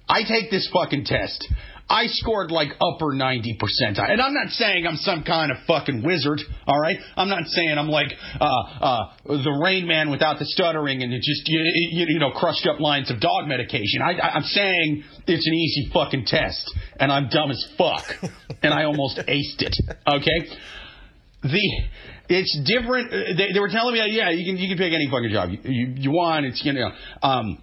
S2: I take this fucking test. I scored like upper 90 percentile. And I'm not saying I'm some kind of fucking wizard, all right? I'm not saying I'm like uh, uh, the Rain Man without the stuttering and it just, you, you, you know, crushed up lines of dog medication. I, I, I'm saying it's an easy fucking test, and I'm dumb as fuck. and I almost aced it, okay? The it's different. uh, They, they were telling me, yeah, you can you can pick any fucking job you you, you want. It's you know. Um,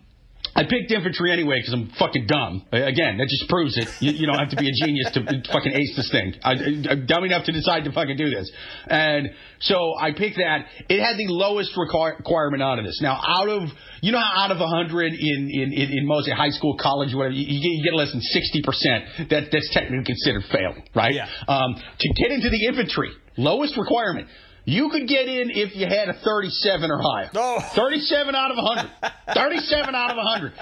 S2: I picked infantry anyway because I'm fucking dumb. Uh, Again, that just proves it. You, you don't have to be a genius to fucking ace this thing. I, I'm dumb enough to decide to fucking do this. And so I picked that. It had the lowest requir- requirement out of this. Now, out of, you know out of 100 in, in, in, in most high school, college, whatever, you, you get less than 60%. That, that's technically considered failing, right?
S1: Yeah.
S2: Um, to get into the infantry, lowest requirement. You could get in if you had a 37 or higher.
S1: Oh.
S2: 37 out of 100. 37 out of 100.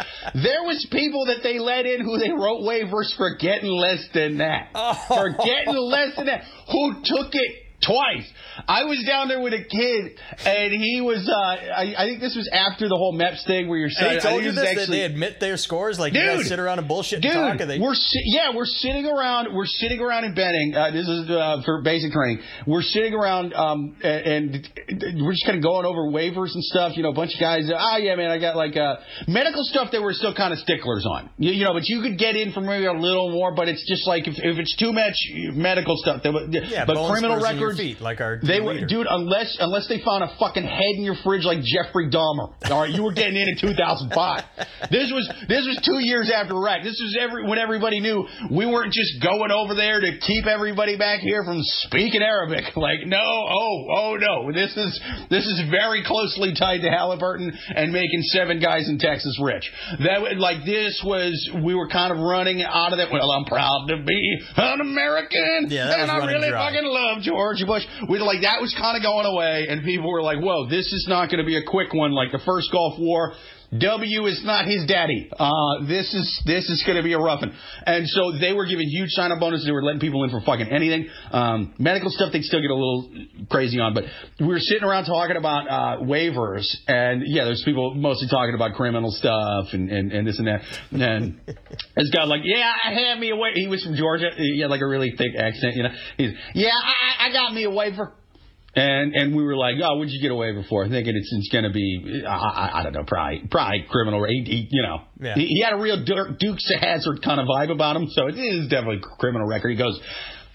S2: There was people that they let in who they wrote waivers for getting less than that. Oh. For getting less than that. Who took it twice. I was down there with a kid, and he was, uh, I, I think this was after the whole MEPS thing where you're
S1: And
S2: I
S1: told you this?
S2: Actually-
S1: they admit their scores? Like, you guys sit around and bullshit
S2: Dude,
S1: and talk? And they,
S2: we're si- yeah, we're sitting around. We're sitting around in Benning. Uh, this is uh, for basic training. We're sitting around, um, and, and we're just kind of going over waivers and stuff. You know, a bunch of guys. Oh yeah, man, I got like uh, medical stuff that we're still kind of sticklers on. You, you know, but you could get in for maybe a little more. But it's just like if, if it's too much medical stuff. Would-
S1: yeah,
S2: but criminal records.
S1: Feet, like our
S2: They were, dude, unless unless they found a fucking head in your fridge like Jeffrey Dahmer. All right, you were getting in in 2005. This was this was two years after Iraq. This was every when everybody knew we weren't just going over there to keep everybody back here from speaking Arabic. Like, no, oh, oh no, this is this is very closely tied to Halliburton and making seven guys in Texas rich. That like this was we were kind of running out of that. Well, I'm proud to be an American,
S1: Yeah,
S2: and I really
S1: dry.
S2: fucking love George Bush. We like that was kind of going away, and people were like, "Whoa, this is not going to be a quick one like the first Gulf War." W is not his daddy. Uh, this is this is going to be a rough one. And so they were giving huge sign-up bonuses. They were letting people in for fucking anything. Um, medical stuff they'd still get a little crazy on, but we were sitting around talking about uh, waivers, and yeah, there's people mostly talking about criminal stuff and, and, and this and that. And this guy like, yeah, I had me a waiver. He was from Georgia. He had like a really thick accent, you know. He's, yeah, I- I got me a waiver. And and we were like, oh, what'd you get away before? for? Thinking it's, it's going to be, I, I, I don't know, probably probably criminal. He, he, you know,
S1: Yeah.
S2: he, he had a real Dukes of Hazzard kind of vibe about him, so it is definitely a criminal record. He goes,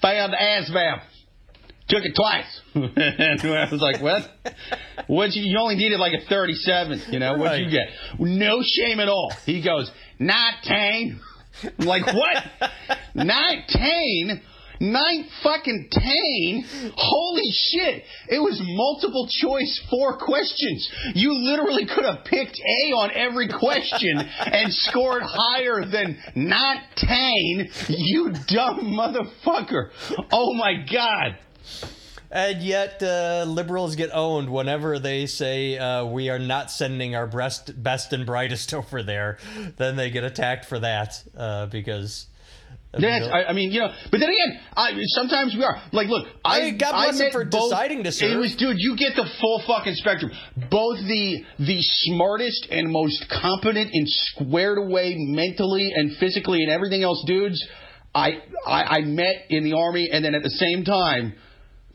S2: found the ASVAB. Took it twice. and I was like, what? What you, you only needed like a 37, you know? What'd you get? No shame at all. He goes, 19. I'm like, what? 19? Nine fucking tain? Holy shit. It was multiple choice four questions. You literally could have picked A on every question and scored higher than not tain, you dumb motherfucker. Oh my god.
S1: And yet, uh, liberals get owned whenever they say uh, we are not sending our best, best and brightest over there. Then they get attacked for that uh, because.
S2: Yes, I, I, mean, you know, but then again, I sometimes we are like, look, I,
S1: I God bless him for both, deciding to serve.
S2: It was, dude, you get the full fucking spectrum. Both the the smartest and most competent and squared away mentally and physically and everything else, dudes. I, I I met in the army, and then at the same time,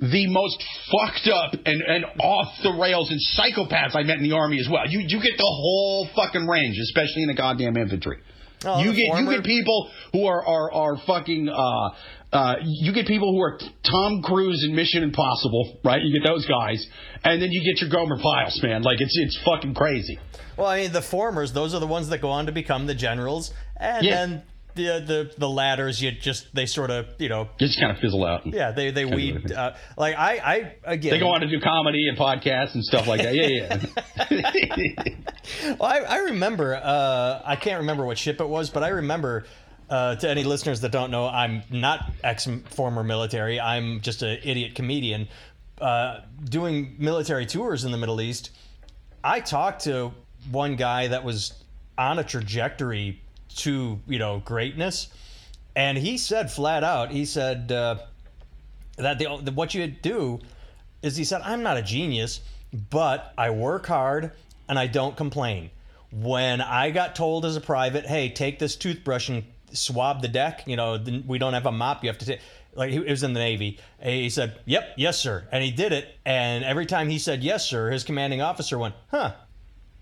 S2: the most fucked up and, and off the rails and psychopaths I met in the army as well. You you get the whole fucking range, especially in the goddamn infantry. Oh, you get former... you get people who are are are fucking. Uh, uh, you get people who are Tom Cruise in Mission Impossible, right? You get those guys, and then you get your Gomer Pyles, man. Like it's it's fucking crazy.
S1: Well, I mean, the formers; those are the ones that go on to become the generals, and yeah. then the the the ladders you just they sort of you know
S2: just kind of fizzle out.
S1: Yeah, they they weed uh, like I I again
S2: they go on to do comedy and podcasts and stuff like that. Yeah,
S1: yeah. well, I, I remember uh, I can't remember what ship it was, but I remember. Uh, to any listeners that don't know, I'm not ex former military. I'm just an idiot comedian uh, doing military tours in the Middle East. I talked to one guy that was on a trajectory to you know greatness, and he said flat out, he said uh, that the, the what you do is he said I'm not a genius, but I work hard and I don't complain. When I got told as a private, hey, take this toothbrush and swab the deck, you know, we don't have a mop, you have to take like he was in the Navy. He said, "Yep, yes, sir," and he did it. And every time he said "yes, sir," his commanding officer went, "Huh,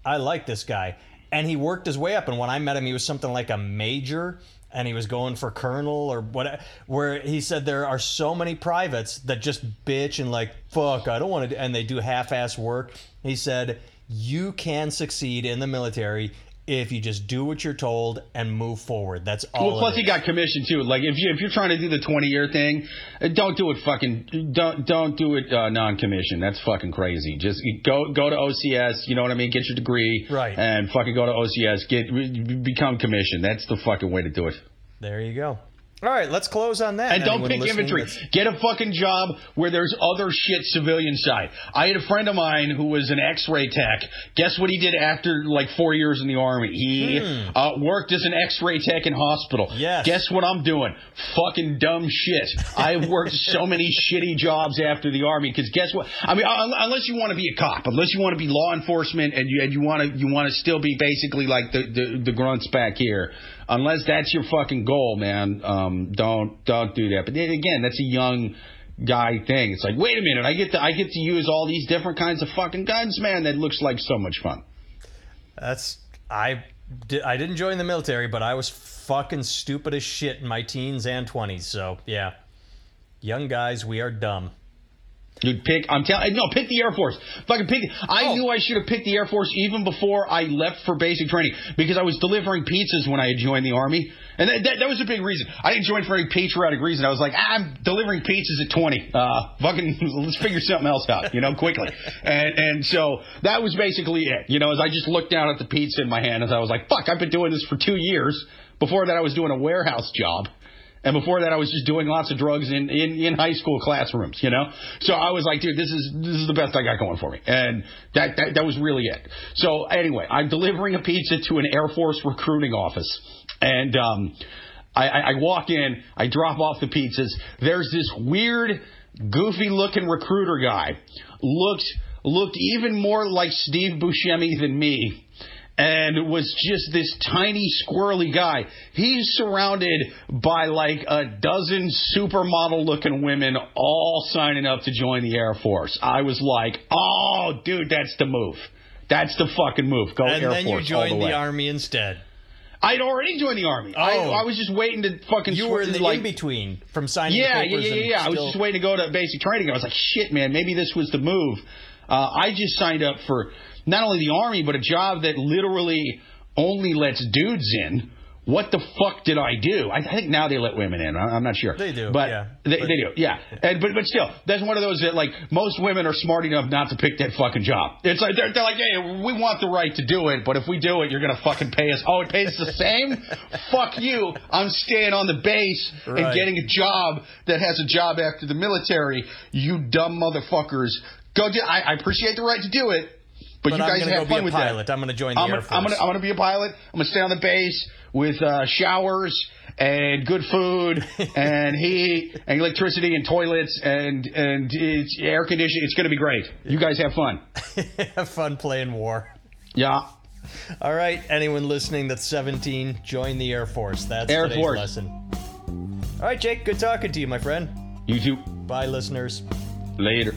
S1: I like this guy." And he worked his way up. And when I met him, he was something like a major, and he was going for colonel or what. Where he said there are so many privates that just bitch and like fuck, I don't want to, and they do half-ass work. He said you can succeed in the military if you just do what you're told and move forward. That's all.
S2: Well, plus he got commission too. Like if you if you're trying to do the 20 year thing, uh, don't do it fucking don't don't do it uh, non commission. That's fucking crazy. Just go go to OCS. You know what I mean? Get your degree.
S1: Right.
S2: And fucking go to OCS. Get become commission. That's the fucking way to do it.
S1: There you go. All right, let's close on that.
S2: And don't pick infantry. Get a fucking job where there's other shit civilian side. I had a friend of mine who was an X-ray tech. Guess what he did after like four years in the army? He hmm. uh, worked as an X-ray tech in hospital.
S1: Yes.
S2: Guess what I'm doing? Fucking dumb shit. I've worked so many shitty jobs after the army. Because guess what? I mean, unless you want to be a cop, unless you want to be law enforcement, and you and you want to you want to still be basically like the, the the grunts back here unless that's your fucking goal, man, um, don't don't do that. But again, that's a young guy thing. It's like, wait a minute, I get to I get to use all these different kinds of fucking guns, man. That looks like so much fun.
S1: That's I did I didn't join the military, but I was fucking stupid as shit in my teens and twenties. So yeah, young guys, we are dumb.
S2: Dude, pick. I'm telling. No, pick the Air Force. Fucking pick. I oh. knew I should have picked the Air Force even before I left for basic training because I was delivering pizzas when I had joined the army, and that, that, that was a big reason. I didn't join for any patriotic reason. I was like, ah, I'm delivering pizzas at 20. Uh, fucking, let's figure something else out, you know, quickly. and and so that was basically it. You know, as I just looked down at the pizza in my hand, as I was like, fuck, I've been doing this for two years. Before that, I was doing a warehouse job. And before that, I was just doing lots of drugs in, in, in high school classrooms, you know? So I was like, dude, this is, this is the best I got going for me. And that, that, that was really it. So anyway, I'm delivering a pizza to an Air Force recruiting office. And, um, I, I, I walk in, I drop off the pizzas. There's this weird, goofy looking recruiter guy. Looked, looked even more like Steve Buscemi than me and was just this tiny squirrely guy. He's surrounded by like a dozen supermodel looking women all signing up to join the Air Force. I was like, oh, dude, that's the move. That's the fucking move. Go
S1: and
S2: Air
S1: Force.
S2: And then
S1: you joined
S2: the,
S1: the Army instead.
S2: I'd already joined the army. Oh. I, I was just waiting to fucking.
S1: You were in the like, in between from signing.
S2: Yeah,
S1: yeah,
S2: yeah, yeah, yeah. Still... I was just waiting to go to basic training. I was like, shit, man, maybe this was the move. Uh, I just signed up for not only the army, but a job that literally only lets dudes in, what the fuck did I do? I, I think now they let women in. I, am not sure.
S1: They do,
S2: but
S1: yeah.
S2: They,
S1: But-
S2: they do, yeah. And but but still, that's one of those that like most women are smart enough not to pick that fucking job. It's like they're, they're like, hey, we want the right to do it, but if we do it, you're gonna fucking pay us. Oh, it pays the same? fuck you. I'm staying on the base and getting a job that has a job after the military. You dumb motherfuckers. Go do. I, I appreciate the right to do it. But,
S1: But
S2: you guys have
S1: be
S2: fun with
S1: pilot.
S2: that.
S1: I'm gonna join the
S2: I'm
S1: Air
S2: gonna, I'm gonna
S1: Force.
S2: I'm gonna be a pilot. I'm gonna stay on the base with uh, showers and good food and heat and electricity and toilets and and it's air conditioning. It's gonna be great. You guys have fun.
S1: Have fun playing war.
S2: Yeah.
S1: All right, anyone listening that's 17, join the Air Force. That's
S2: Air
S1: today's
S2: Force.
S1: lesson. All right, Jake, good talking to you, my friend.
S2: You too.
S1: Bye, listeners.
S2: Later.